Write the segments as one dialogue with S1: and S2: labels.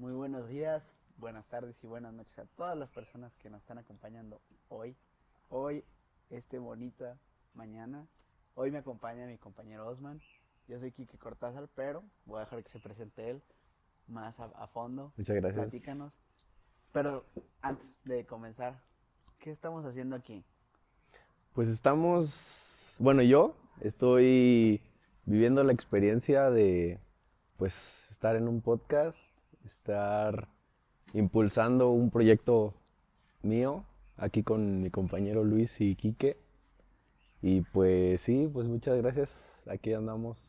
S1: Muy buenos días, buenas tardes y buenas noches a todas las personas que nos están acompañando hoy. Hoy, este bonita mañana. Hoy me acompaña mi compañero Osman. Yo soy Kike Cortázar, pero voy a dejar que se presente él más a, a fondo.
S2: Muchas gracias.
S1: Platícanos. Pero antes de comenzar, ¿qué estamos haciendo aquí?
S2: Pues estamos, bueno, yo estoy viviendo la experiencia de, pues, estar en un podcast, estar impulsando un proyecto mío aquí con mi compañero Luis y Quique. Y pues sí, pues muchas gracias. Aquí andamos.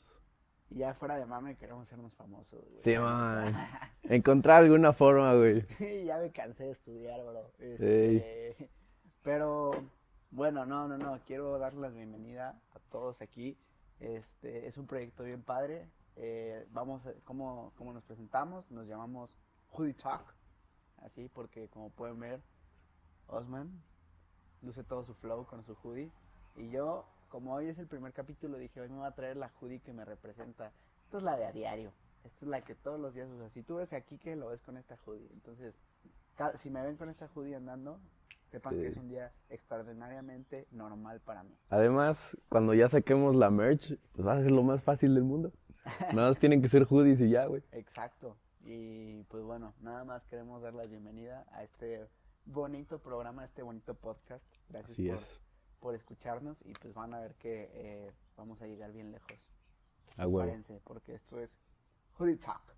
S1: Y ya fuera de mame queremos sernos famosos. güey.
S2: Sí, man. Encontrar alguna forma, güey.
S1: ya me cansé de estudiar, bro. Este, Pero bueno, no, no, no. Quiero darles la bienvenida a todos aquí. Este es un proyecto bien padre. Eh, vamos, a, ¿cómo, ¿cómo nos presentamos? Nos llamamos Hoodie Talk. Así, porque como pueden ver, Osman luce todo su flow con su hoodie. Y yo, como hoy es el primer capítulo, dije, hoy me voy a traer la hoodie que me representa. Esta es la de a diario. Esta es la que todos los días uso. Si tú ves aquí que lo ves con esta hoodie. Entonces, si me ven con esta hoodie andando, sepan
S2: Sí.
S1: que es un día extraordinariamente normal para mí.
S2: Además, cuando ya saquemos la merch, pues va a ser lo más fácil del mundo. Nada más tienen que ser hoodies y ya, güey.
S1: Exacto. Y pues bueno, nada más queremos dar la bienvenida a este bonito programa, a este bonito podcast. Gracias
S2: Así
S1: por,
S2: es.
S1: por escucharnos y pues van a ver que eh, vamos a llegar bien lejos.
S2: A huevo.
S1: Prepárense, porque esto es Hoodie Talk.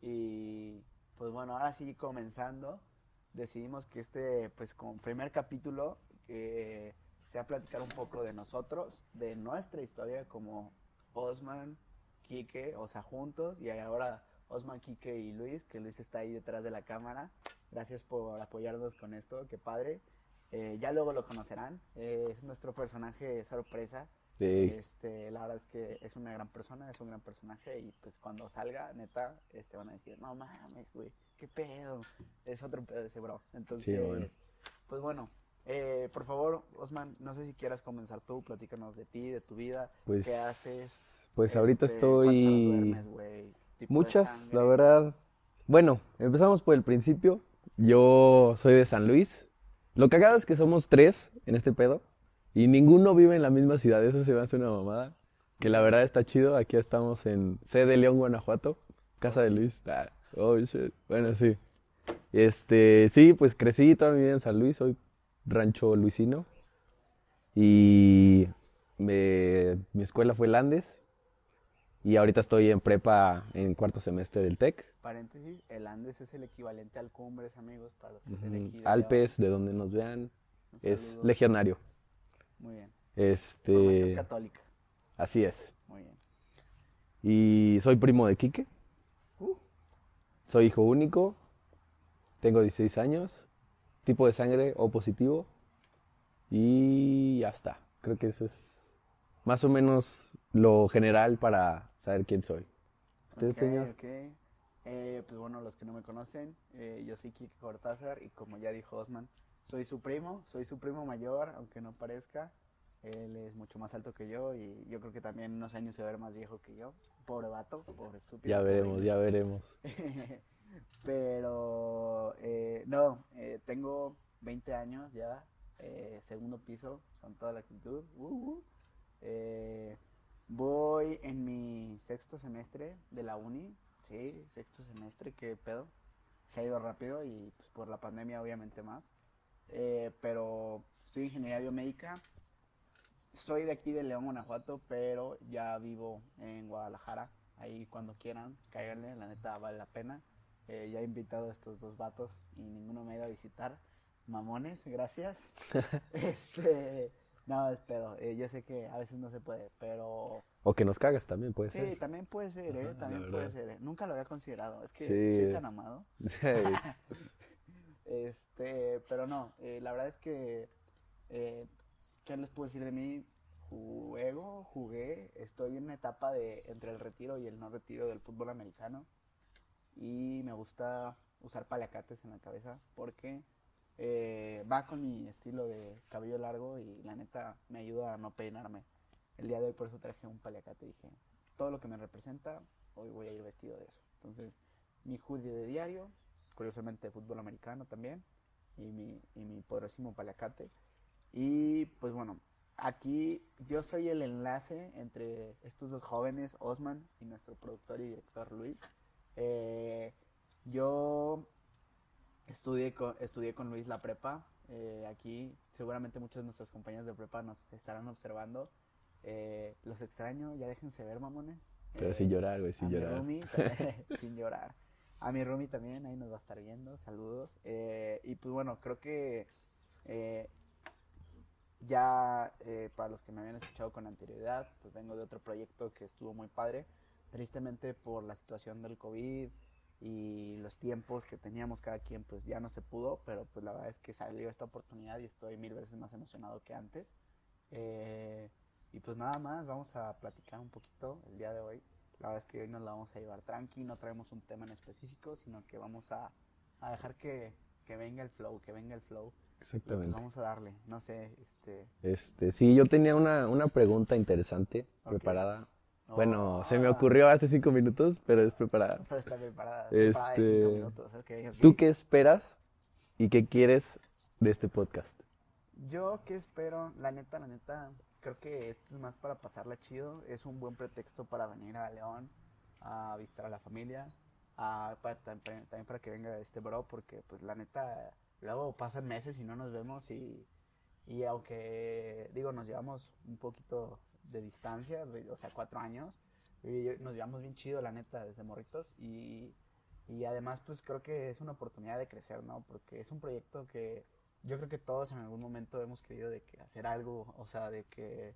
S1: Y pues bueno, ahora sí comenzando, decidimos que este, pues como primer capítulo, que sea platicar un poco de nosotros, de nuestra historia como Osman, Quique, o sea, juntos, y ahora Osman, Quique y Luis, que Luis está ahí detrás de la cámara. Gracias por apoyarnos con esto, qué padre. Eh, ya luego lo conocerán, eh, es nuestro personaje sorpresa.
S2: Sí.
S1: Este, la verdad es que es una gran persona, es un gran personaje y pues cuando salga, neta, este van a decir, no mames, güey, qué pedo, es otro pedo ese bro. Entonces,
S2: bueno.
S1: pues bueno, eh, por favor, Osman, no sé si quieras comenzar tú, platícanos de ti, de tu vida,
S2: Pues,
S1: qué haces.
S2: Pues ahorita
S1: este, ¿cuántas horas
S2: estoy...
S1: duermes,
S2: Muchas, la verdad. Bueno, empezamos por el principio. Yo soy de San Luis. Lo cagado es que somos tres en este pedo. Y ninguno vive en la misma ciudad. Eso se me hace una mamada. Que la verdad está chido. Aquí estamos en C de León, Guanajuato. Casa de Luis. Ah, oh, shit. Bueno, sí. Este, sí, pues crecí toda mi vida en San Luis. Soy rancho luisino. Y me- mi escuela fue Landes. Y ahorita estoy en prepa en cuarto semestre del TEC.
S1: Paréntesis, el Andes es el equivalente al Cumbres, amigos, para los que estén
S2: Ujú.
S1: aquí. de
S2: Alpes, de donde nos vean.
S1: Un
S2: es
S1: saludo.
S2: legionario.
S1: Muy bien.
S2: Este,
S1: Formación católica.
S2: así es.
S1: Muy bien.
S2: Y soy primo de Quique.
S1: Uh.
S2: Soy hijo único. Tengo 16 años. Tipo de sangre O positivo. Y ya está. Creo que eso es más o menos lo general para saber quién soy. ¿Usted,
S1: Ok,
S2: señor?
S1: ok. Eh, pues bueno, los que no me conocen, eh, yo soy Kike Cortázar y como ya dijo Osman, soy su primo, soy su primo mayor, aunque no parezca. Él es mucho más alto que yo y yo creo que también unos años se va a ver más viejo que yo. Pobre vato, pobre estúpido.
S2: Ya veremos, ya veremos.
S1: Pero, eh, no, eh, tengo 20 años ya, eh, segundo piso, con toda la actitud. uh, uh. Voy en mi sexto semestre de la uni, sí, sexto semestre, qué pedo. Se ha ido rápido y pues, por la pandemia obviamente más. Eh, pero estudio ingeniería biomédica. Soy de aquí de León, Guanajuato, pero ya vivo en Guadalajara. Ahí cuando quieran, cáiganle, la neta vale la pena. Eh, ya he invitado a estos dos vatos y ninguno me ha ido a visitar. Mamones, gracias. este, no, es pedo. Eh, yo sé que a veces no se puede, pero
S2: O que nos cagas también, puede
S1: sí,
S2: ser.
S1: también puede ser, ¿eh?
S2: Ajá,
S1: También puede ser. ¿eh? Nunca lo había considerado. Es que
S2: Sí.
S1: soy tan amado. Este, pero no, eh, la verdad es que, eh, ¿qué les puedo decir de mí? Juego, jugué, estoy en una etapa de entre el retiro y el no retiro del fútbol americano y me gusta usar paliacates en la cabeza porque eh, va con mi estilo de cabello largo y la neta me ayuda a no peinarme. El día de hoy por eso traje un paliacate, dije, todo lo que me representa, hoy voy a ir vestido de eso. Entonces, mi hoodie de diario, curiosamente de fútbol americano también, y mi, y mi poderosísimo palacate. Y pues bueno, aquí yo soy el enlace entre estos dos jóvenes, Osman y nuestro productor y director Luis. Eh, yo estudié con, estudié con Luis la prepa. Eh, aquí seguramente muchos de nuestros compañeros de prepa nos estarán observando. Eh, los extraño, ya déjense ver, mamones.
S2: Pero
S1: Eh,
S2: sin llorar, güey, sin
S1: a mi
S2: llorar.
S1: roomie, sin llorar. A mi Rumi también, ahí nos va a estar viendo, saludos. Eh, y pues bueno, creo que eh, ya eh, para los que me habían escuchado con anterioridad, pues vengo de otro proyecto que estuvo muy padre. Tristemente por la situación del COVID y los tiempos que teníamos cada quien, pues ya no se pudo, pero pues la verdad es que salió esta oportunidad y estoy mil veces más emocionado que antes. Eh, y pues nada más, vamos a platicar un poquito el día de hoy. La verdad es que hoy nos la vamos a llevar tranqui, no traemos un tema en específico, sino que vamos a, a dejar que, que venga el flow, que venga el flow. Pues
S2: Exactamente.
S1: vamos a darle, no sé, este...
S2: Este, sí, yo tenía una, una pregunta interesante
S1: Ok.
S2: preparada. Bueno, se me ocurrió hace cinco minutos, pero es preparada.
S1: Pero está preparada, preparada de cinco
S2: Este,
S1: minutos, ok, ok.
S2: ¿Tú qué esperas y qué quieres de este podcast?
S1: Yo qué espero, la neta, la neta, creo que esto es más para pasarla chido, es un buen pretexto para venir a León, a visitar a la familia, a, para, tam- también para que venga este bro, porque pues la neta, luego pasan meses y no nos vemos y, y aunque, digo, nos llevamos un poquito de distancia, o sea, cuatro años, y nos llevamos bien chido, la neta, desde morritos y, y además pues creo que es una oportunidad de crecer, ¿no? Porque es un proyecto que yo creo que todos en algún momento hemos querido de que hacer algo, o sea, de que,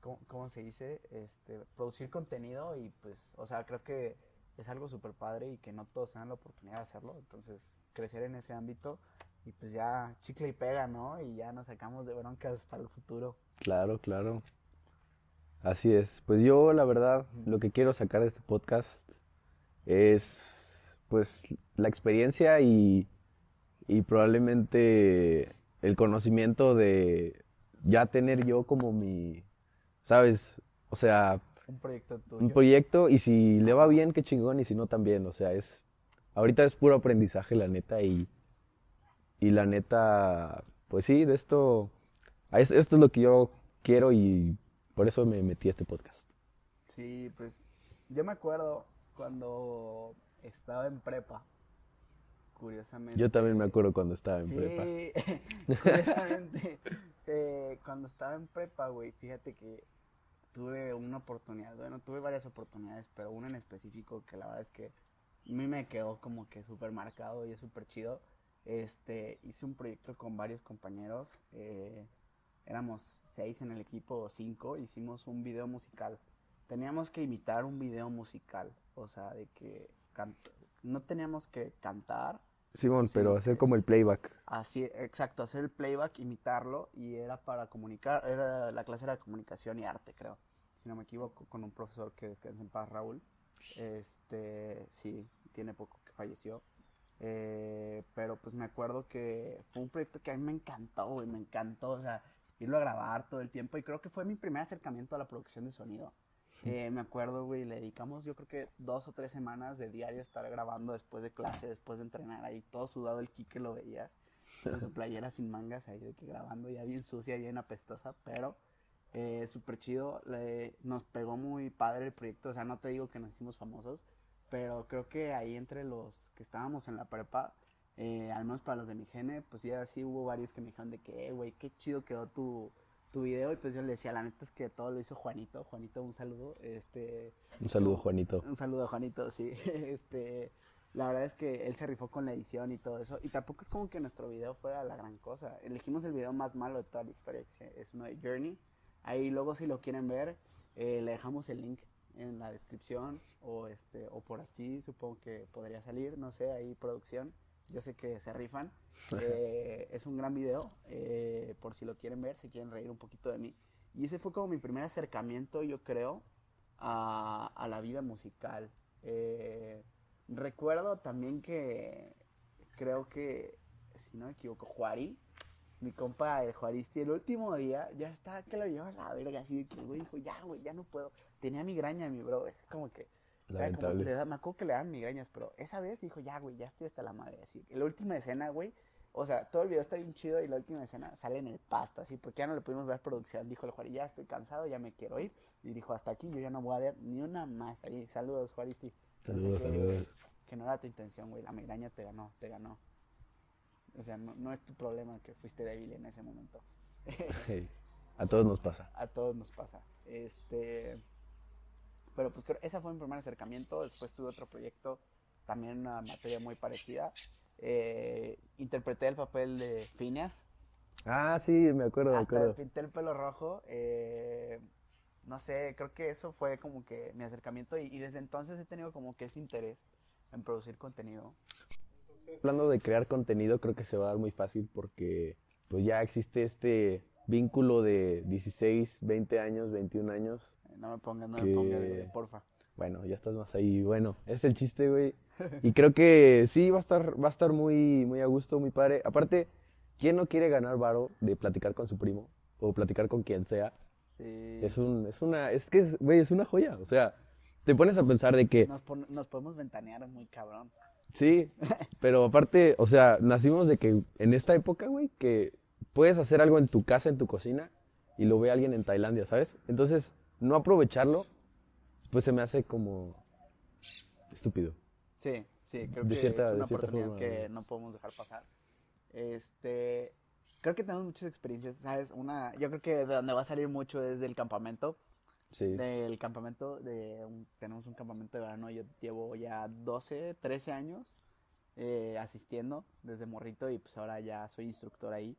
S1: ¿cómo, cómo se dice? Este, producir contenido y pues, o sea, creo que es algo súper padre y que no todos tengan la oportunidad de hacerlo, entonces crecer en ese ámbito y pues ya chicle y pega, ¿no? Y ya nos sacamos de broncas para el futuro.
S2: Claro, claro. Así es. Pues yo, la verdad, lo que quiero sacar de este podcast es, pues, la experiencia y, y probablemente el conocimiento de ya tener yo como mi, ¿sabes? O sea,
S1: Un proyecto tuyo.
S2: un proyecto y si le va bien, qué chingón, y si no, también. O sea, es, ahorita es puro aprendizaje, la neta, y, y la neta, pues sí, de esto, esto es lo que yo quiero y por eso me metí a este podcast.
S1: Sí, pues yo me acuerdo cuando estaba en prepa, curiosamente.
S2: Yo también me acuerdo cuando estaba en
S1: sí,
S2: prepa.
S1: curiosamente, eh, cuando estaba en prepa, güey, fíjate que tuve una oportunidad, bueno, tuve varias oportunidades, pero una en específico que la verdad es que a mí me quedó como que súper marcado y es súper chido. Este, hice un proyecto con varios compañeros, eh, éramos seis en el equipo o cinco, hicimos un video musical. Teníamos que imitar un video musical, o sea, de que no teníamos que cantar,
S2: Simón, pero hacer como el playback.
S1: Así, exacto, hacer el playback, imitarlo y era para comunicar, era la clase era de comunicación y arte, creo, si no me equivoco, con un profesor que descansa en paz, Raúl. Este, sí, tiene poco que falleció. Eh, pero pues me acuerdo que fue un proyecto que a mí me encantó, güey, me encantó, o sea, irlo a grabar todo el tiempo y creo que fue mi primer acercamiento a la producción de sonido. Eh, me acuerdo, güey, le dedicamos yo creo que dos o tres semanas de diario a estar grabando después de clase, después de entrenar ahí, todo sudado el Kike lo veías, con su playera sin mangas ahí de que grabando ya bien sucia, bien apestosa, pero eh, súper chido, le- nos pegó muy padre el proyecto, o sea, no te digo que nos hicimos famosos, pero creo que ahí entre los que estábamos en la prepa, eh, al menos para los de mi gene, pues ya sí hubo varios que me dijeron de que, "Eh, güey, qué chido quedó tu, tu video, y pues yo le decía, la neta es que todo lo hizo Juanito, Juanito, un saludo, este...
S2: Un saludo, Juanito.
S1: Un saludo, Juanito, sí. Este, la verdad es que él se rifó con la edición y todo eso. Y tampoco es como que nuestro video fuera la gran cosa. Elegimos el video más malo de toda la historia, que es uno de Journey. Ahí luego si lo quieren ver, eh, le dejamos el link en la descripción o este o por aquí, supongo que podría salir, no sé, ahí producción. Yo sé que se rifan. Eh, es un gran video, eh, por si lo quieren ver, si quieren reír un poquito de mí. Y ese fue como mi primer acercamiento, yo creo, a, a la vida musical. Eh, recuerdo también que creo que, si no me equivoco, Juari, mi compa de Juaristi, el último día ya estaba que lo llevaba a la verga, así de que el güey dijo, ya, güey, ya no puedo. Tenía migraña, mi bro, es como que
S2: Lamentable.
S1: le da- me acuerdo que le daban migrañas, pero esa vez dijo, ya, güey, ya estoy hasta la madre. Así, la última escena, güey, o sea, todo el video está bien chido y la última escena sale en el pasto, así, porque ya no le pudimos dar producción. Dijo el Juari, ya estoy cansado, ya me quiero ir. Y dijo, hasta aquí, yo ya no voy a ver ni una más ahí. Saludos, sé
S2: Saludos,
S1: que-
S2: saludos.
S1: Que no era tu intención, güey, la migraña te ganó, te ganó. O sea, no, no es tu problema que fuiste débil en ese momento.
S2: Hey, a todos nos pasa.
S1: a todos nos pasa. Este, pero pues creo, ese fue mi primer acercamiento. Después tuve otro proyecto, también una materia muy parecida. Eh, interpreté el papel de Phineas.
S2: Ah, sí, me acuerdo,
S1: Hasta me
S2: acuerdo.
S1: pinté el pelo rojo. eh, no sé, creo que eso fue como que mi acercamiento y, y desde entonces he tenido como que ese interés en producir contenido.
S2: Hablando de crear contenido, creo que se va a dar muy fácil porque pues ya existe este vínculo de 16, 20 años, 21 años.
S1: Eh, No me pongas, no
S2: Que-
S1: me pongas, güey, porfa.
S2: Bueno, ya estás más ahí. Bueno, es el chiste, güey. Y creo que sí va a estar va a estar muy muy a gusto, muy padre. Aparte, ¿quién no quiere ganar varo de platicar con su primo o platicar con quien sea?
S1: Sí.
S2: Es un es una es que es, güey, es una joya, o sea, te pones a pensar de que
S1: Nos, pon- nos podemos ventanear muy cabrón.
S2: Sí, pero aparte, o sea, nacimos de que en esta época, güey, que puedes hacer algo en tu casa, en tu cocina, y lo ve alguien en Tailandia, ¿sabes? Entonces, no aprovecharlo, pues se me hace como estúpido.
S1: Sí, sí, creo que
S2: cierta-
S1: es una oportunidad
S2: forma,
S1: que
S2: ¿no?
S1: no podemos dejar pasar. Este, creo que tenemos muchas experiencias, ¿sabes? Una, yo creo que de donde va a salir mucho es del campamento.
S2: Sí.
S1: Del campamento, de un- tenemos un campamento de verano, yo llevo ya 12, 13 años eh, asistiendo desde morrito y pues ahora ya soy instructor ahí.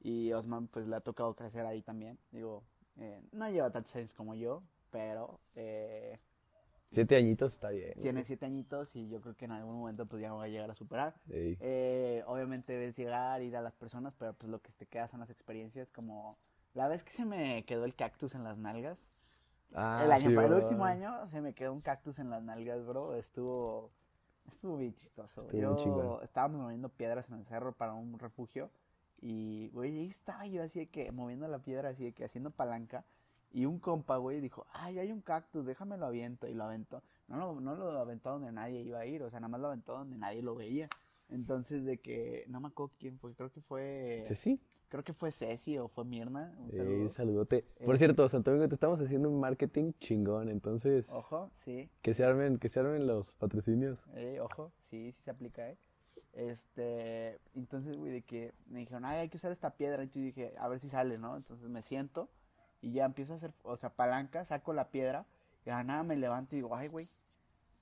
S1: Y Osman pues le ha tocado crecer ahí también. Digo, eh, no lleva tantos años como yo, pero eh,
S2: Siete añitos está bien.
S1: tiene siete añitos y yo creo que en algún momento pues ya va a llegar a superar.
S2: Ey.
S1: Eh, obviamente ves llegar, ir a las personas, pero pues lo que te queda son las experiencias como la vez que se me quedó el cactus en las nalgas.
S2: Ah,
S1: el año,
S2: sí,
S1: para el último año se me quedó un cactus en las nalgas, bro. Estuvo, estuvo bien chistoso.
S2: Estuvo
S1: Yo estábamos moviendo piedras en el cerro para un refugio y, güey, ahí estaba yo así de que moviendo la piedra, así de que haciendo palanca. Y un compa, güey, dijo, ay, hay un cactus, déjame lo aviento. Y lo aventó. No lo, no lo aventó donde nadie iba a ir, o sea, nada más lo aventó donde nadie lo veía. Entonces, de que, no me acuerdo quién fue, creo que fue,
S2: Sí, sí.
S1: creo que fue Ceci o fue Mirna. Un
S2: Ey,
S1: saludo.
S2: saludote. Por
S1: Eh,
S2: cierto, Santo Domingo, te estamos haciendo un marketing chingón, entonces
S1: Ojo, sí.
S2: que se armen, que se armen los patrocinios.
S1: Eh, ojo, sí, sí se aplica, ¿eh? Este, entonces, güey, de que me dijeron, ay, hay que usar esta piedra. Y yo dije, a ver si sale, ¿no? Entonces me siento y ya empiezo a hacer, o sea, palanca, saco la piedra y la nada me levanto y digo, ay, güey,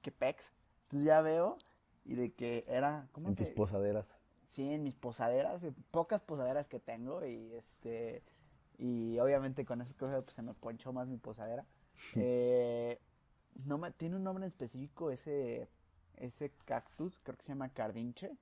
S1: qué pex. Entonces ya veo y de que era, ¿cómo
S2: En tus posaderas.
S1: Sí, en mis posaderas, pocas posaderas que tengo y este y obviamente con esas cosas pues se me ponchó más mi posadera. Eh, no me, tiene un nombre en específico ese ese cactus, creo que se llama cardinche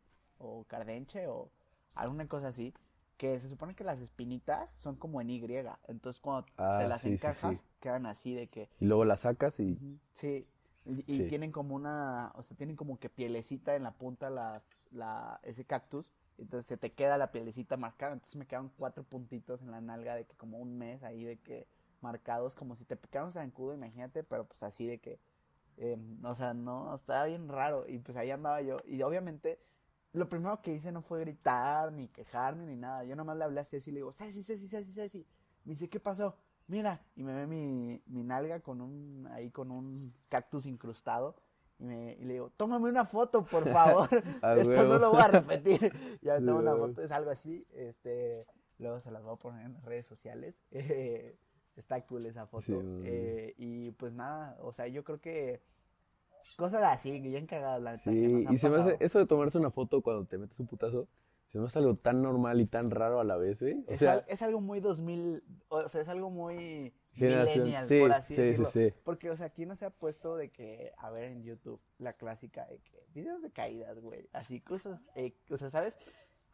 S1: o cardenche o alguna cosa así, que se supone que las espinitas son como en Y, entonces cuando
S2: Ah,
S1: te las
S2: sí, sí, sí.
S1: encajas quedan así de que
S2: Y luego la sacas y
S1: Sí, y, y
S2: Sí.
S1: tienen como una, o sea, tienen como que pielecita en la punta las, la, ese cactus, entonces se te queda la pielecita marcada, entonces me quedan cuatro puntitos en la nalga de que como un mes ahí de que marcados como si te picaran un zancudo, imagínate, pero pues así de que, eh, o sea, no, estaba bien raro y pues ahí andaba yo y obviamente lo primero que hice no fue gritar ni quejarme ni nada, yo nomás le hablé a Ceci y le digo, Ceci, Ceci, Ceci, Ceci, me dice, ¿qué pasó? Mira, y me ve mi, mi nalga con un, ahí con un cactus incrustado. Y, me, y le digo, tómame una foto, por favor. Esto no lo voy a repetir. Ya
S2: Sí,
S1: tomo una foto, es algo así. Este, luego se las voy a poner en las redes sociales. Eh, está cool esa foto.
S2: Sí.
S1: Eh, y pues nada, o sea, yo creo que cosas así, que bien cagadas, la
S2: Sí, y se me hace, eso de tomarse una foto cuando te metes un putazo, se me hace algo tan normal y tan raro a la vez, güey. O
S1: es,
S2: sea,
S1: al- es algo muy 2000, o sea, es algo muy millennial,
S2: sí,
S1: por así
S2: sí, sí,
S1: decirlo.
S2: sí.
S1: Porque, o sea, aquí no se ha puesto de que, a ver en YouTube, la clásica de que videos de caídas, güey, así cosas, eh, o sea, ¿sabes?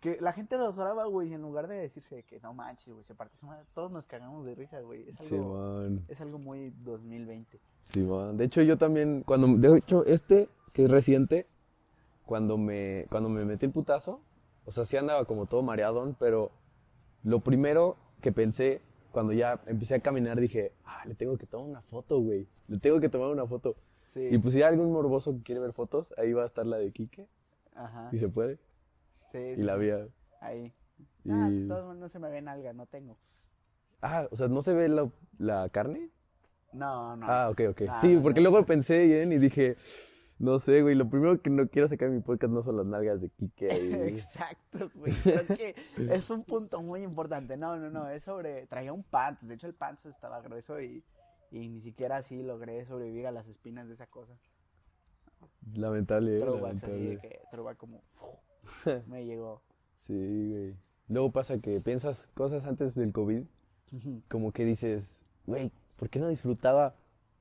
S1: Que la gente los graba, güey, en lugar de decirse que no manches, güey, se parte todos nos cagamos de risa, güey. Es algo, es algo muy 2020.
S2: Simón. De hecho, yo también, cuando, de hecho, este, que es reciente, cuando me, cuando me metí el putazo, o sea, sí andaba como todo mareadón, pero lo primero que pensé, cuando ya empecé a caminar, dije, ah, le tengo que tomar una foto, güey. Le tengo que tomar una foto.
S1: Sí.
S2: Y pues si hay algún morboso que quiere ver fotos, ahí va a estar la de Quique,
S1: Ajá.
S2: si se puede.
S1: Sí,
S2: Y la vía.
S1: Ahí.
S2: Y-
S1: Ah, todos no se me ve nalga, no tengo.
S2: Ah, o sea, ¿no se ve la, la carne?
S1: No, no.
S2: Ah, ok, ok.
S1: Ah,
S2: sí, porque luego pensé bien y dije, no sé, güey, lo primero que no quiero sacar de mi podcast no son las nalgas de ahí.
S1: Exacto, güey. Creo que es un punto muy importante. No, no, no. Es sobre. Traía un pants. De hecho, el pants estaba grueso y, y ni siquiera así logré sobrevivir a las espinas de esa cosa.
S2: lamentable, eh,
S1: Throwbacks así de
S2: lamentable.
S1: que como. Me llegó.
S2: Sí, güey. Luego pasa que piensas cosas antes del COVID, como que dices, güey, ¿por qué no disfrutaba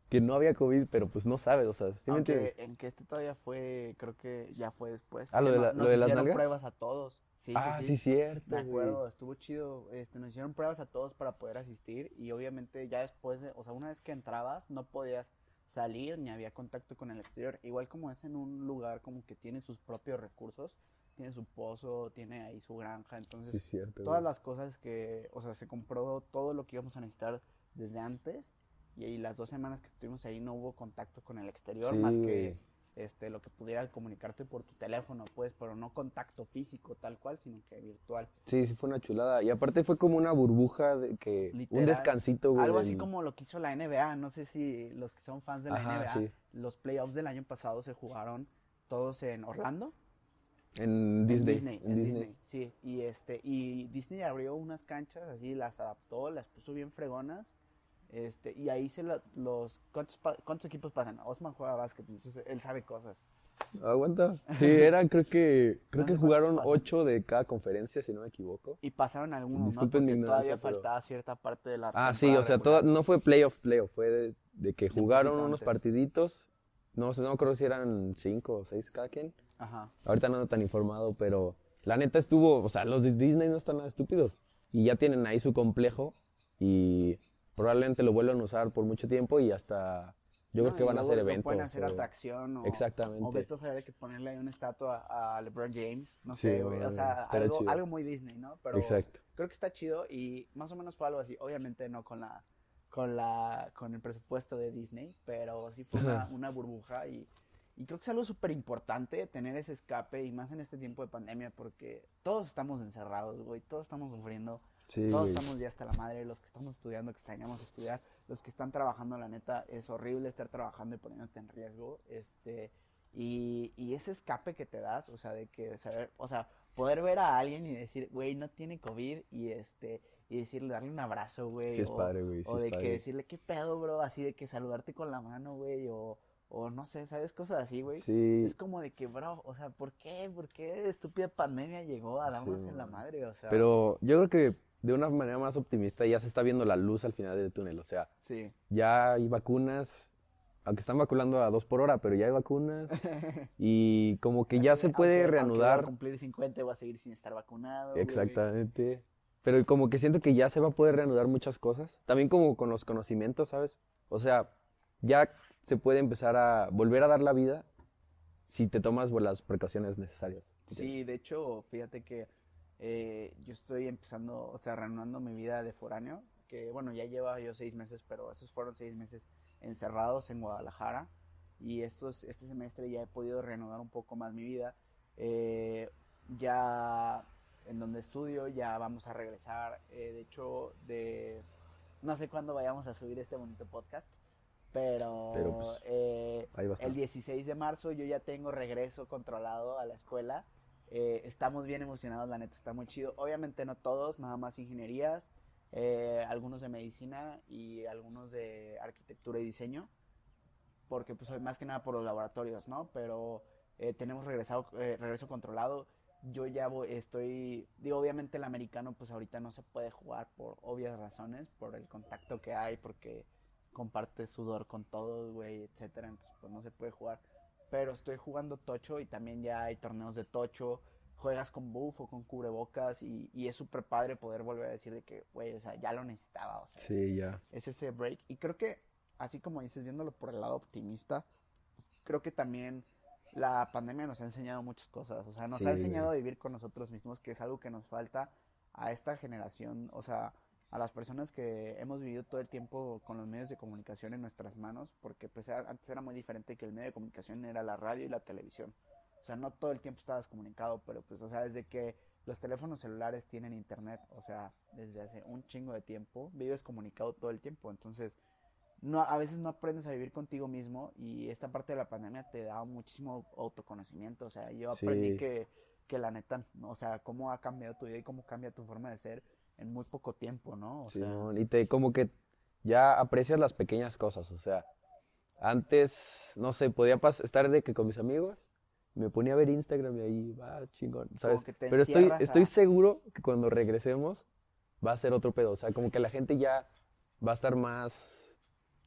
S2: que no había COVID? Pero pues no sabes, o sea, ¿sí me
S1: Aunque en que este todavía fue, creo que ya fue después.
S2: Ah, lo de la-
S1: nos
S2: lo de las
S1: hicieron
S2: nalgas.
S1: pruebas a todos. Sí,
S2: ah,
S1: sí,
S2: sí,
S1: sí.
S2: cierto.
S1: Me
S2: güey.
S1: acuerdo, estuvo chido. Este, nos hicieron pruebas a todos para poder asistir y obviamente ya después, de, o sea, una vez que entrabas no podías salir ni había contacto con el exterior. Igual como es en un lugar como que tiene sus propios recursos, tiene su pozo, tiene ahí su granja, entonces
S2: Sí, cierto.
S1: todas
S2: güey.
S1: las cosas que, o sea, se compró todo lo que íbamos a necesitar desde antes y ahí las dos semanas que estuvimos ahí no hubo contacto con el exterior
S2: Sí,
S1: más que este lo que pudiera comunicarte por tu teléfono, pues, pero no contacto físico tal cual, sino que virtual.
S2: Sí, sí fue una chulada. Y aparte fue como una burbuja de que...
S1: Literal.
S2: Un descansito, güey.
S1: Algo así como lo que hizo la NBA, no sé si los que son fans de la
S2: Ajá,
S1: NBA,
S2: sí.
S1: los playoffs del año pasado se jugaron todos en Orlando.
S2: En
S1: En
S2: Disney.
S1: Disney,
S2: en Disney.
S1: Disney, sí. Y este, y Disney abrió unas canchas así, las adaptó, las puso bien fregonas. Este, y ahí se la- los ¿cuántos, cuántos equipos pasan? Osman juega básquet, entonces él sabe cosas.
S2: Aguanta. Sí, eran creo que creo
S1: No
S2: que
S1: sé
S2: jugaron ocho de cada conferencia, si no me equivoco.
S1: Y pasaron algunos, ¿no?
S2: Disculpen mi
S1: Porque todavía
S2: pero-
S1: faltaba cierta parte de la
S2: Ah, sí, o sea, toda- no fue playoff, playoff, fue de, de que jugaron unos partiditos. No sé, no creo si eran cinco o seis cada quien.
S1: Ajá.
S2: Ahorita no ando tan informado, pero la neta estuvo, o sea, los de Disney no están nada estúpidos. Y ya tienen ahí su complejo y probablemente lo vuelvan a usar por mucho tiempo y hasta yo
S1: No,
S2: creo que van a hacer eventos.
S1: Pueden hacer
S2: o-
S1: atracción o,
S2: Exactamente.
S1: o vete a saber que ponerle ahí una estatua a LeBron James, no
S2: Sí,
S1: sé, güey, o sea, algo, algo muy Disney, ¿no? Pero
S2: Exacto.
S1: creo que está chido y más o menos fue algo así, obviamente no con la con la con el presupuesto de Disney, pero sí fue una, una burbuja y, y creo que es algo súper importante tener ese escape y más en este tiempo de pandemia porque todos estamos encerrados, güey, todos estamos sufriendo
S2: Sí,
S1: todos
S2: güey.
S1: estamos ya hasta la madre, los que estamos estudiando, extrañamos estudiar, los que están trabajando, la neta, es horrible estar trabajando y poniéndote en riesgo, este, y, y ese escape que te das, o sea, de que saber, o sea, poder ver a alguien y decir, güey, no tiene COVID, y este, y decirle, darle un abrazo, güey,
S2: Sí es
S1: o,
S2: padre, güey, sí
S1: o
S2: es
S1: de que decirle, qué pedo, bro, así de que saludarte con la mano, güey, o, o no sé, ¿sabes? Cosas así, güey.
S2: Sí,
S1: Es como de que, bro, o sea, ¿por qué? ¿Por qué estúpida pandemia llegó a darnos en la madre? O sea,
S2: pero yo creo que de una manera más optimista ya se está viendo la luz al final del túnel. O sea,
S1: sí.
S2: ya hay vacunas, aunque están vacunando a dos por hora, pero ya hay vacunas. Y como que ya
S1: Así
S2: se
S1: de,
S2: puede
S1: aunque- aunque voy
S2: reanudar.
S1: a cumplir 50 y voy a seguir sin estar vacunado. güey.
S2: Exactamente. Pero como que siento que ya se va a poder reanudar muchas cosas. También como con los conocimientos, ¿sabes? O sea, ya se puede empezar a volver a dar la vida si te tomas las precauciones necesarias.
S1: Sí, de hecho, fíjate que eh, yo estoy empezando, o sea, reanudando mi vida de foráneo, que bueno, ya lleva yo seis meses, pero esos fueron seis meses encerrados en Guadalajara. Y estos, este semestre ya he podido reanudar un poco más mi vida. Eh, ya en donde estudio ya vamos a regresar. eh, de hecho, de no sé cuándo vayamos a subir este bonito podcast, pero,
S2: Pero, pues,
S1: eh, el 16 de marzo yo ya tengo regreso controlado a la escuela. Eh, estamos bien emocionados, la neta está muy chido. Obviamente no todos, nada más ingenierías, eh, algunos de medicina y algunos de arquitectura y diseño, porque pues más que nada por los laboratorios, ¿no? Pero eh, tenemos regresado, eh, regreso controlado. Yo ya voy- estoy, digo, obviamente el americano pues ahorita no se puede jugar por obvias razones, por el contacto que hay, porque comparte sudor con todos, güey, etcétera, entonces pues no se puede jugar. Pero estoy jugando tocho y también ya hay torneos de tocho, juegas con buff o con cubrebocas y, y es súper padre poder volver a decir de que, güey, o sea, ya lo necesitaba, o sea,
S2: Sí, ya.
S1: es ese break. Y creo que, así como dices, viéndolo por el lado optimista, creo que también la pandemia nos ha enseñado muchas cosas. O sea, nos
S2: Sí,
S1: ha enseñado
S2: güey.
S1: a vivir con nosotros mismos, que es algo que nos falta a esta generación. O sea, a las personas que hemos vivido todo el tiempo con los medios de comunicación en nuestras manos, porque pues antes era muy diferente que el medio de comunicación era la radio y la televisión. O sea, no todo el tiempo estabas comunicado, pero pues, o sea, desde que los teléfonos celulares tienen internet, o sea, desde hace un chingo de tiempo, vives comunicado todo el tiempo. Entonces, no, a veces no aprendes a vivir contigo mismo y esta parte de la pandemia te da muchísimo autoconocimiento. O sea, yo aprendí
S2: Sí.
S1: que, que la neta, o sea, cómo ha cambiado tu vida y cómo cambia tu forma de ser en muy poco tiempo, ¿no? O sea,
S2: Simón, y te como que ya aprecias las pequeñas cosas, o sea, antes, no sé, podía estar de que con mis amigos, me ponía a ver Instagram y ahí, va, chingón, ¿sabes?
S1: que te
S2: Pero estoy,
S1: encierras
S2: estoy
S1: a-
S2: seguro que cuando regresemos va a ser otro pedo, o sea, como que la gente ya va a estar más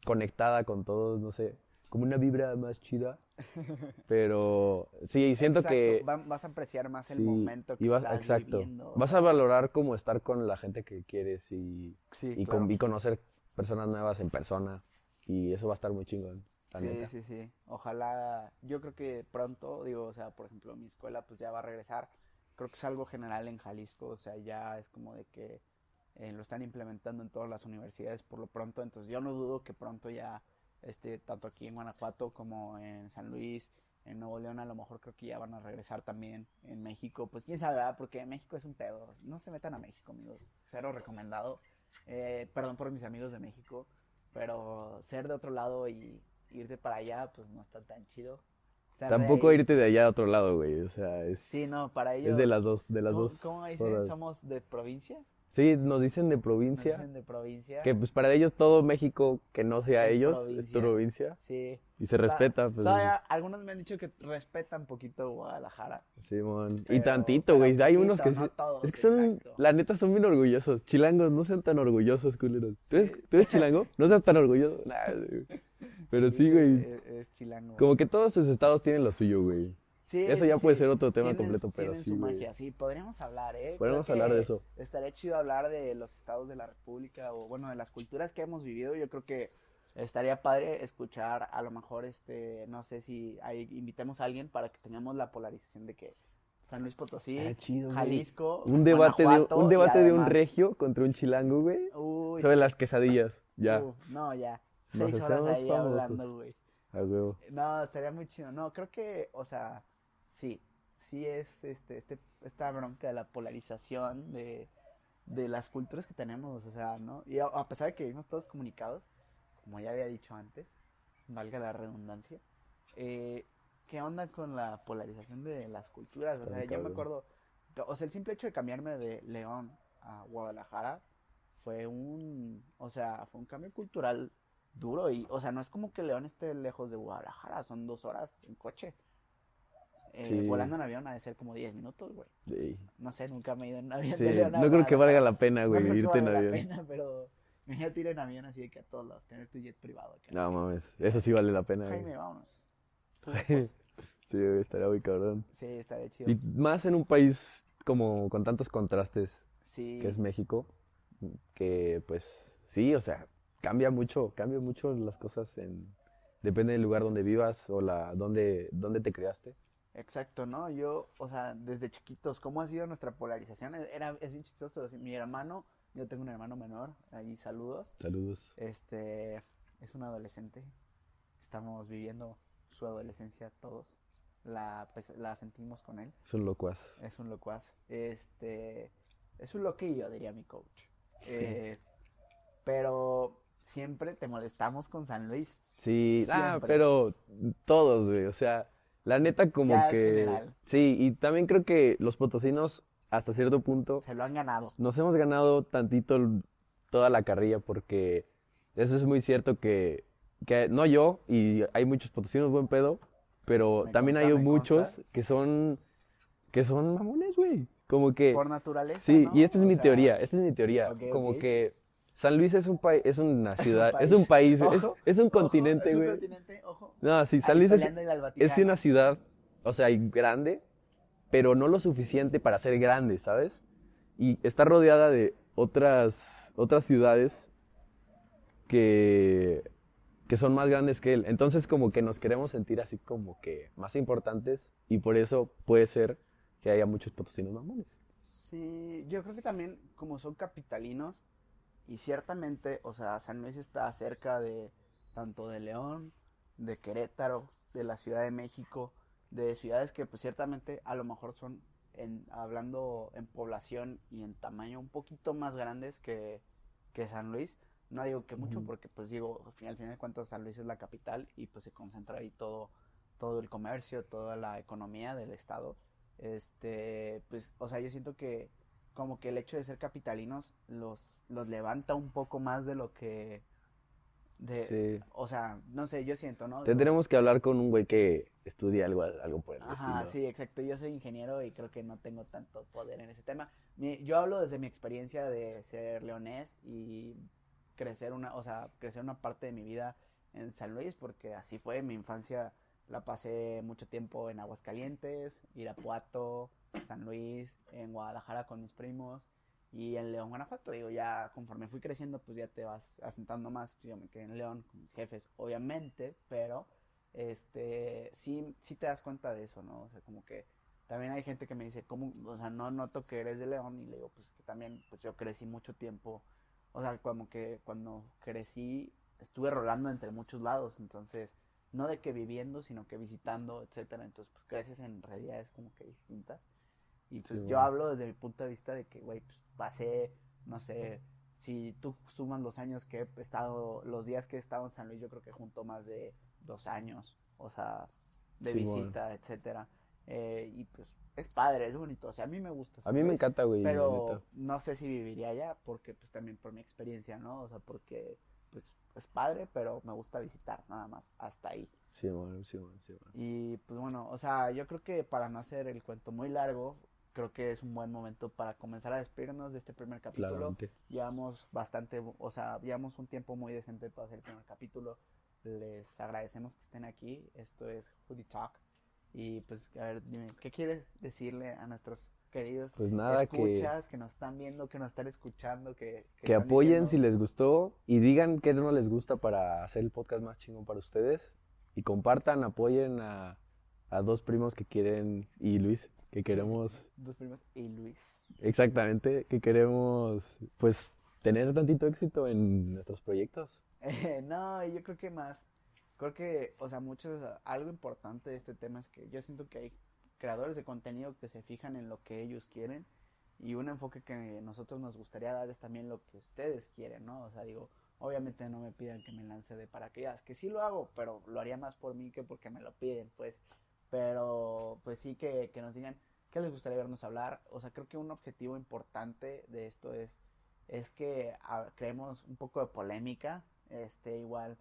S2: conectada con todos, no sé, como una vibra más chida, pero sí, siento
S1: exacto,
S2: que...
S1: va- vas a apreciar más el
S2: sí,
S1: momento que
S2: y vas-
S1: estás
S2: exacto.
S1: viviendo. o
S2: Vas
S1: sea,
S2: a valorar como estar con la gente que quieres y
S1: sí,
S2: y,
S1: claro.
S2: con- y conocer personas nuevas en persona. Y eso va a estar muy chingón,
S1: Sí,
S2: neta.
S1: sí, sí. Ojalá, yo creo que pronto, digo, o sea, por ejemplo, mi escuela pues ya va a regresar. Creo que es algo general en Jalisco, o sea, ya es como de que eh, lo están implementando en todas las universidades por lo pronto. Entonces yo no dudo que pronto ya, este, tanto aquí en Guanajuato como en San Luis, en Nuevo León, a lo mejor creo que ya van a regresar también en México. Pues quién sabe, ¿verdad? Porque México es un pedo. No se metan a México, amigos. Cero recomendado. Eh, perdón por mis amigos de México, pero ser de otro lado y irte para allá, pues no está tan chido. Ser de
S2: Tampoco
S1: ahí-
S2: irte de allá a otro lado, güey. O sea, es,
S1: Sí, no, para ellos.
S2: es de las dos, de las
S1: ¿Cómo,
S2: dos.
S1: cómo dicen?
S2: horas.
S1: ¿Somos de provincia?
S2: Sí, nos dicen de
S1: Nos
S2: provincia.
S1: dicen de provincia.
S2: Que pues para ellos todo México que no sea
S1: Es
S2: ellos es
S1: provincia.
S2: provincia.
S1: Sí.
S2: Y se
S1: Ta-
S2: respeta, pues.
S1: Todavía algunos me han dicho que respetan poquito Guadalajara.
S2: Simón. y
S1: Pero-
S2: tantito, güey. Hay unos que
S1: no
S2: sí-
S1: todos,
S2: Es que son,
S1: exacto.
S2: la neta, son bien orgullosos. Chilangos, no sean tan orgullosos, culeros. ¿Tú eres, ¿tú eres chilango? No seas tan orgulloso. Nah. Pero sí, güey.
S1: Es, es chilango.
S2: Como que todos sus estados tienen lo suyo, güey.
S1: Sí,
S2: Eso
S1: sí,
S2: ya puede ser otro tema
S1: Tienen-
S2: completo, pero
S1: tienen
S2: sí,
S1: su
S2: güey.
S1: magia, sí, podríamos hablar, ¿eh?
S2: Podríamos hablar de eso.
S1: Estaría chido hablar de los estados de la República o, bueno, de las culturas que hemos vivido. Yo creo que estaría padre escuchar, a lo mejor, este, no sé si ahí invitemos a alguien para que tengamos la polarización de que San Luis Potosí,
S2: chido.
S1: Jalisco,
S2: Un debate, de, un, debate de un regio contra un chilango, güey.
S1: Uy,
S2: Sobre
S1: sí.
S2: las quesadillas. Ya.
S1: Uf, no, ya.
S2: Nos
S1: Seis horas ahí
S2: famosos.
S1: hablando, güey.
S2: A huevo.
S1: No, estaría muy chido. No, creo que, o sea, sí, sí es este, este, esta bronca de la polarización de, de las culturas que tenemos, o sea, ¿no? Y a, a pesar de que vivimos todos comunicados, como ya había dicho antes, valga la redundancia, eh, ¿qué onda con la polarización de las culturas? O sea, yo me acuerdo, o sea, el simple hecho de cambiarme de León a Guadalajara fue un, o sea, fue un cambio cultural duro y, o sea, no es como que León esté lejos de Guadalajara, son dos horas en coche. Eh,
S2: Sí.
S1: Volando en avión ha de ser como 10 minutos, güey.
S2: Sí.
S1: No sé, nunca me he ido en avión
S2: Sí,
S1: de León a
S2: No creo que valga la pena,
S1: No
S2: güey,
S1: creo que
S2: irte en
S1: valga la
S2: avión.
S1: pena, pero imagínate ir en avión así de que a todos lados, tener tu jet privado. acá.
S2: No mames, eso sí vale la pena, güey.
S1: Jaime, vámonos.
S2: Sí, güey, estaría muy cabrón.
S1: sí, estaría chido.
S2: Y más en un país como con tantos contrastes
S1: Sí,
S2: que es México, que pues sí, o sea, cambia mucho, cambia mucho las cosas en depende del lugar donde vivas o la donde donde te creaste.
S1: Exacto, ¿no? Yo, o sea, desde chiquitos, ¿cómo ha sido nuestra polarización? Era, es bien chistoso. Mi hermano, yo tengo un hermano menor, ahí saludos.
S2: Saludos.
S1: Este es un adolescente. Estamos viviendo su adolescencia todos. La, pues, la sentimos con él.
S2: Son locuaz.
S1: Es un locuaz. Este es un loquillo, diría mi coach. Eh, pero siempre te molestamos con San Luis.
S2: Sí, ah, pero todos, güey, o sea, la neta como
S1: Ya
S2: que
S1: general.
S2: sí, y también creo que los potosinos hasta cierto punto
S1: Se lo han ganado.
S2: nos hemos ganado tantito toda la carrilla porque eso es muy cierto que, que no yo y hay muchos potosinos buen pedo, pero
S1: Me
S2: también
S1: consta,
S2: hay muchos
S1: consta.
S2: que son que son mamones, güey. Como que
S1: Por naturaleza.
S2: Sí,
S1: ¿no?
S2: y esta es
S1: O
S2: mi
S1: sea,
S2: teoría, esta es mi teoría, como que San Luis es un país, es una ciudad,
S1: país.
S2: es un país, es,
S1: Ojo,
S2: es un
S1: ojo,
S2: continente,
S1: Es un
S2: güey.
S1: continente, ojo.
S2: No, sí, San
S1: Ahí
S2: Luis es, es una ciudad, o sea, grande, pero no lo suficiente para ser grande, ¿sabes? Y está rodeada de otras, otras ciudades que, que son más grandes que él. Entonces como que nos queremos sentir así como que más importantes y por eso puede ser que haya muchos potosinos mamones.
S1: Sí, yo creo que también, como son capitalinos, Y ciertamente, o sea, San Luis está cerca de tanto de León, de Querétaro, de la Ciudad de México, de ciudades que pues ciertamente a lo mejor son, en, hablando en población y en tamaño, un poquito más grandes que, que San Luis. No digo que mucho porque pues digo, al final, al final de cuentas San Luis es la capital y pues se concentra ahí todo, todo el comercio, toda la economía del estado. Este, pues, o sea, yo siento que como que el hecho de ser capitalinos los, los levanta un poco más de lo que de,
S2: Sí.
S1: o sea, no sé, yo siento, ¿no?
S2: Tendremos que hablar con un güey que estudie algo, algo por el
S1: Ajá,
S2: estilo.
S1: sí, exacto. Yo soy ingeniero y creo que no tengo tanto poder en ese tema. Mi- yo hablo desde mi experiencia de ser leonés y crecer una, o sea, crecer una parte de mi vida en San Luis, porque así fue. Mi infancia la pasé mucho tiempo en Aguascalientes, Irapuato, San Luis, en Guadalajara con mis primos y en León, Guanajuato. Digo, ya conforme fui creciendo, pues ya te vas asentando más. Pues yo me quedé en León con mis jefes, obviamente, pero este, sí, sí te das cuenta de eso, ¿no? O sea, como que también hay gente que me dice, ¿cómo? O sea, no noto que eres de León y le digo, pues que también, pues yo crecí mucho tiempo, o sea, como que cuando crecí estuve rolando entre muchos lados, entonces, no de que viviendo, sino que visitando, etcétera, entonces, pues creces en realidades como que distintas. Y pues
S2: Sí,
S1: yo
S2: bueno.
S1: hablo desde mi punto de vista de que, güey, pues pasé, no sé, si tú sumas los años que he estado, los días que he estado en San Luis, yo creo que junto más de dos años, o sea, de
S2: Sí, bueno.
S1: visita, etcétera. Eh, y pues es padre, es bonito, o sea, a mí me gusta.
S2: A mí me encanta, güey,
S1: Pero no sé si viviría allá, porque pues también por mi experiencia, ¿no? O sea, porque pues es padre, pero me gusta visitar, nada más, hasta ahí.
S2: Sí, bueno, sí, bueno, sí, bueno.
S1: Y pues bueno, o sea, yo creo que para no hacer el cuento muy largo, creo que es un buen momento para comenzar a despedirnos de este primer capítulo.
S2: Claramente.
S1: Llevamos bastante, o sea, llevamos un tiempo muy decente para hacer el primer capítulo. Les agradecemos que estén aquí. Esto es Hoodie Talk. Y pues, a ver, dime, ¿qué quieres decirle a nuestros queridos
S2: Pues nada, que,
S1: escuchas que nos están viendo, que nos están escuchando, que,
S2: que
S1: están
S2: apoyen si
S1: diciendo-
S2: les gustó y digan qué no les gusta para hacer el podcast más chingón para ustedes. Y compartan, apoyen a, a dos primos que quieren, y Luis, que queremos,
S1: Dos primos y Luis.
S2: exactamente, que queremos, pues, tener tantito éxito en nuestros proyectos.
S1: Eh, no, yo creo que más, creo que, o sea, muchos, algo importante de este tema es que yo siento que hay creadores de contenido que se fijan en lo que ellos quieren y un enfoque que nosotros nos gustaría dar es también lo que ustedes quieren, ¿no? O sea, digo, obviamente no me pidan que me lance de paracaídas, que sí lo hago, pero lo haría más por mí que porque me lo piden, pues, pero pues sí que, que nos digan qué les gustaría vernos hablar, o sea, creo que un objetivo importante de esto es, es que ah, creemos un poco de polémica, este, igual,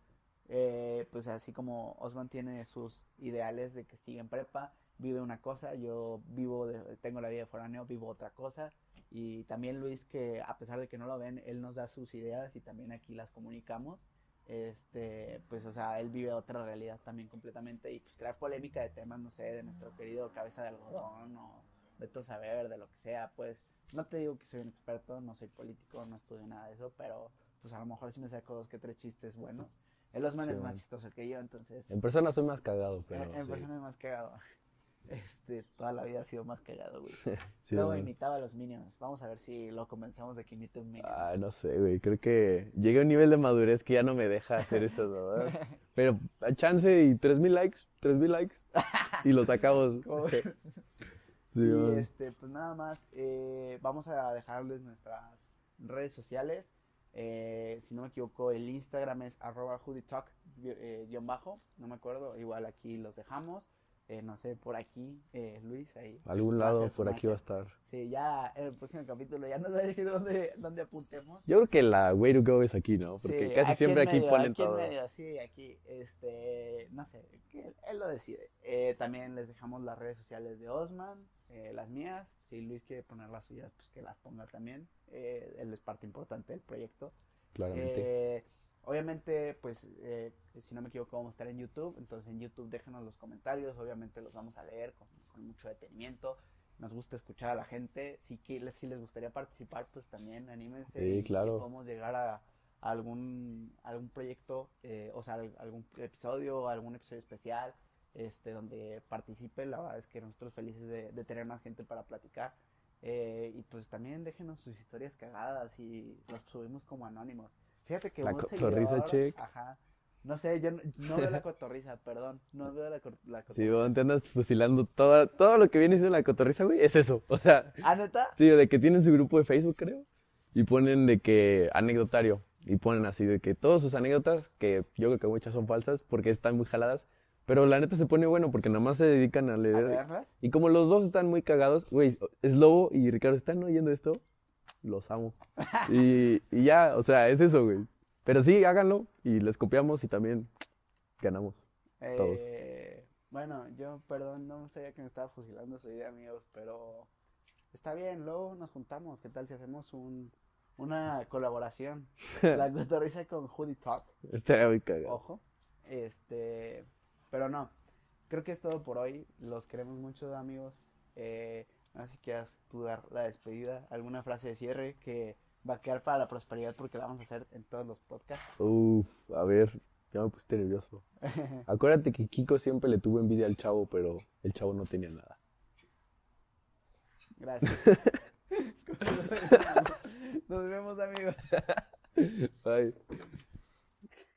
S1: eh, pues así como Osman tiene sus ideales de que sigue en prepa, vive una cosa, yo vivo, de- tengo la vida de foráneo, vivo otra cosa, y también Luis que a pesar de que no lo ven, él nos da sus ideas y también aquí las comunicamos, este, pues o sea, él vive otra realidad también completamente y pues crear polémica de temas, no sé, de nuestro querido cabeza de algodón o Beto Saber, de lo que sea, pues no te digo que soy un experto, no soy político, no estudio nada de eso, pero pues a lo mejor sí me saco dos que tres chistes buenos. El Osman
S2: Sí,
S1: es más chistoso que yo, entonces
S2: En persona soy más cagado, pero
S1: en, en
S2: sí.
S1: persona es más cagado. Este, toda la vida ha sido más cagado, güey.
S2: Sí,
S1: Luego imitaba a los Minions. Vamos a ver si lo convencemos de que imite un Minion.
S2: Ah, no sé, güey. Creo que llegué a un nivel de madurez que ya no me deja hacer eso, ¿verdad? Pero a chance y 3000 likes, 3000 likes. Y lo sacamos.
S1: Y este, pues nada más, eh, vamos a dejarles nuestras redes sociales. Eh, si no me equivoco, el Instagram es arroba hoodietalk, eh, guion bajo, no me acuerdo, igual aquí los dejamos. Eh, no sé, por aquí, eh, Luis, ahí.
S2: Algún lado por aquí va a estar.
S1: Sí, ya en el próximo capítulo ya nos va a decir dónde, dónde apuntemos.
S2: Yo creo que la way to go es aquí, ¿no? Porque
S1: Sí,
S2: casi
S1: aquí
S2: siempre
S1: en
S2: aquí
S1: medio,
S2: ponen
S1: aquí en
S2: todo.
S1: medio, sí, aquí, este, no sé, él, él lo decide. Eh, también les dejamos las redes sociales de Osman, eh, las mías. Si Luis quiere poner las suyas, pues que las ponga también. Eh, él es parte importante del proyecto.
S2: Claramente.
S1: Obviamente, pues, eh, si no me equivoco, vamos a estar en YouTube. Entonces, en YouTube déjenos los comentarios. Obviamente, los vamos a leer con, con mucho detenimiento. Nos gusta escuchar a la gente. Si, que, les- si les gustaría participar, pues también anímense.
S2: Sí, claro.
S1: podemos llegar a, a algún, algún proyecto, eh, o sea, al- algún episodio, algún episodio especial. Este, donde participe, la verdad es que nosotros felices de, de tener más gente para platicar. Eh, y pues también déjenos sus historias cagadas y los subimos como anónimos. Fíjate que
S2: La
S1: un seguidor-
S2: check.
S1: Ajá. No sé, yo no, no veo la cotorriza, perdón. No veo la, la
S2: Sí,
S1: cotorriza.
S2: weón, te andas fusilando toda, todo lo que viene siendo la cotorriza, güey, es eso. O sea,
S1: ¿Ah, neta?
S2: sí, de que tienen su grupo de Facebook, creo, y ponen de que anecdotario, y ponen así de que todas sus anécdotas, que yo creo que muchas son falsas porque están muy jaladas, pero la neta se pone bueno porque nada más se dedican a
S1: ¿A
S2: leer.
S1: verlas?
S2: Y como los dos están muy cagados, güey, es Lobo y Ricardo están oyendo esto, los amo. Y, y ya, o sea, es eso, güey. Pero sí, háganlo y les copiamos y también ganamos. Todos.
S1: Eh, bueno, yo, perdón, no sabía que me estaba fusilando su idea, amigos, pero está bien, luego nos juntamos. ¿Qué tal si hacemos un, una colaboración? La cotorriza con Hoodie Talk.
S2: Está muy cagado.
S1: Ojo. Este, pero no. Creo que es todo por hoy. Los queremos mucho, amigos. Eh, sé si quieras tú dar la despedida, alguna frase de cierre que va a quedar para la prosperidad porque la vamos a hacer en todos los podcasts.
S2: Uf, a ver, ya me pusiste nervioso. Acuérdate que Kiko siempre le tuvo envidia al chavo, pero el chavo no tenía nada.
S1: Gracias. Nos vemos, amigos.
S2: Bye.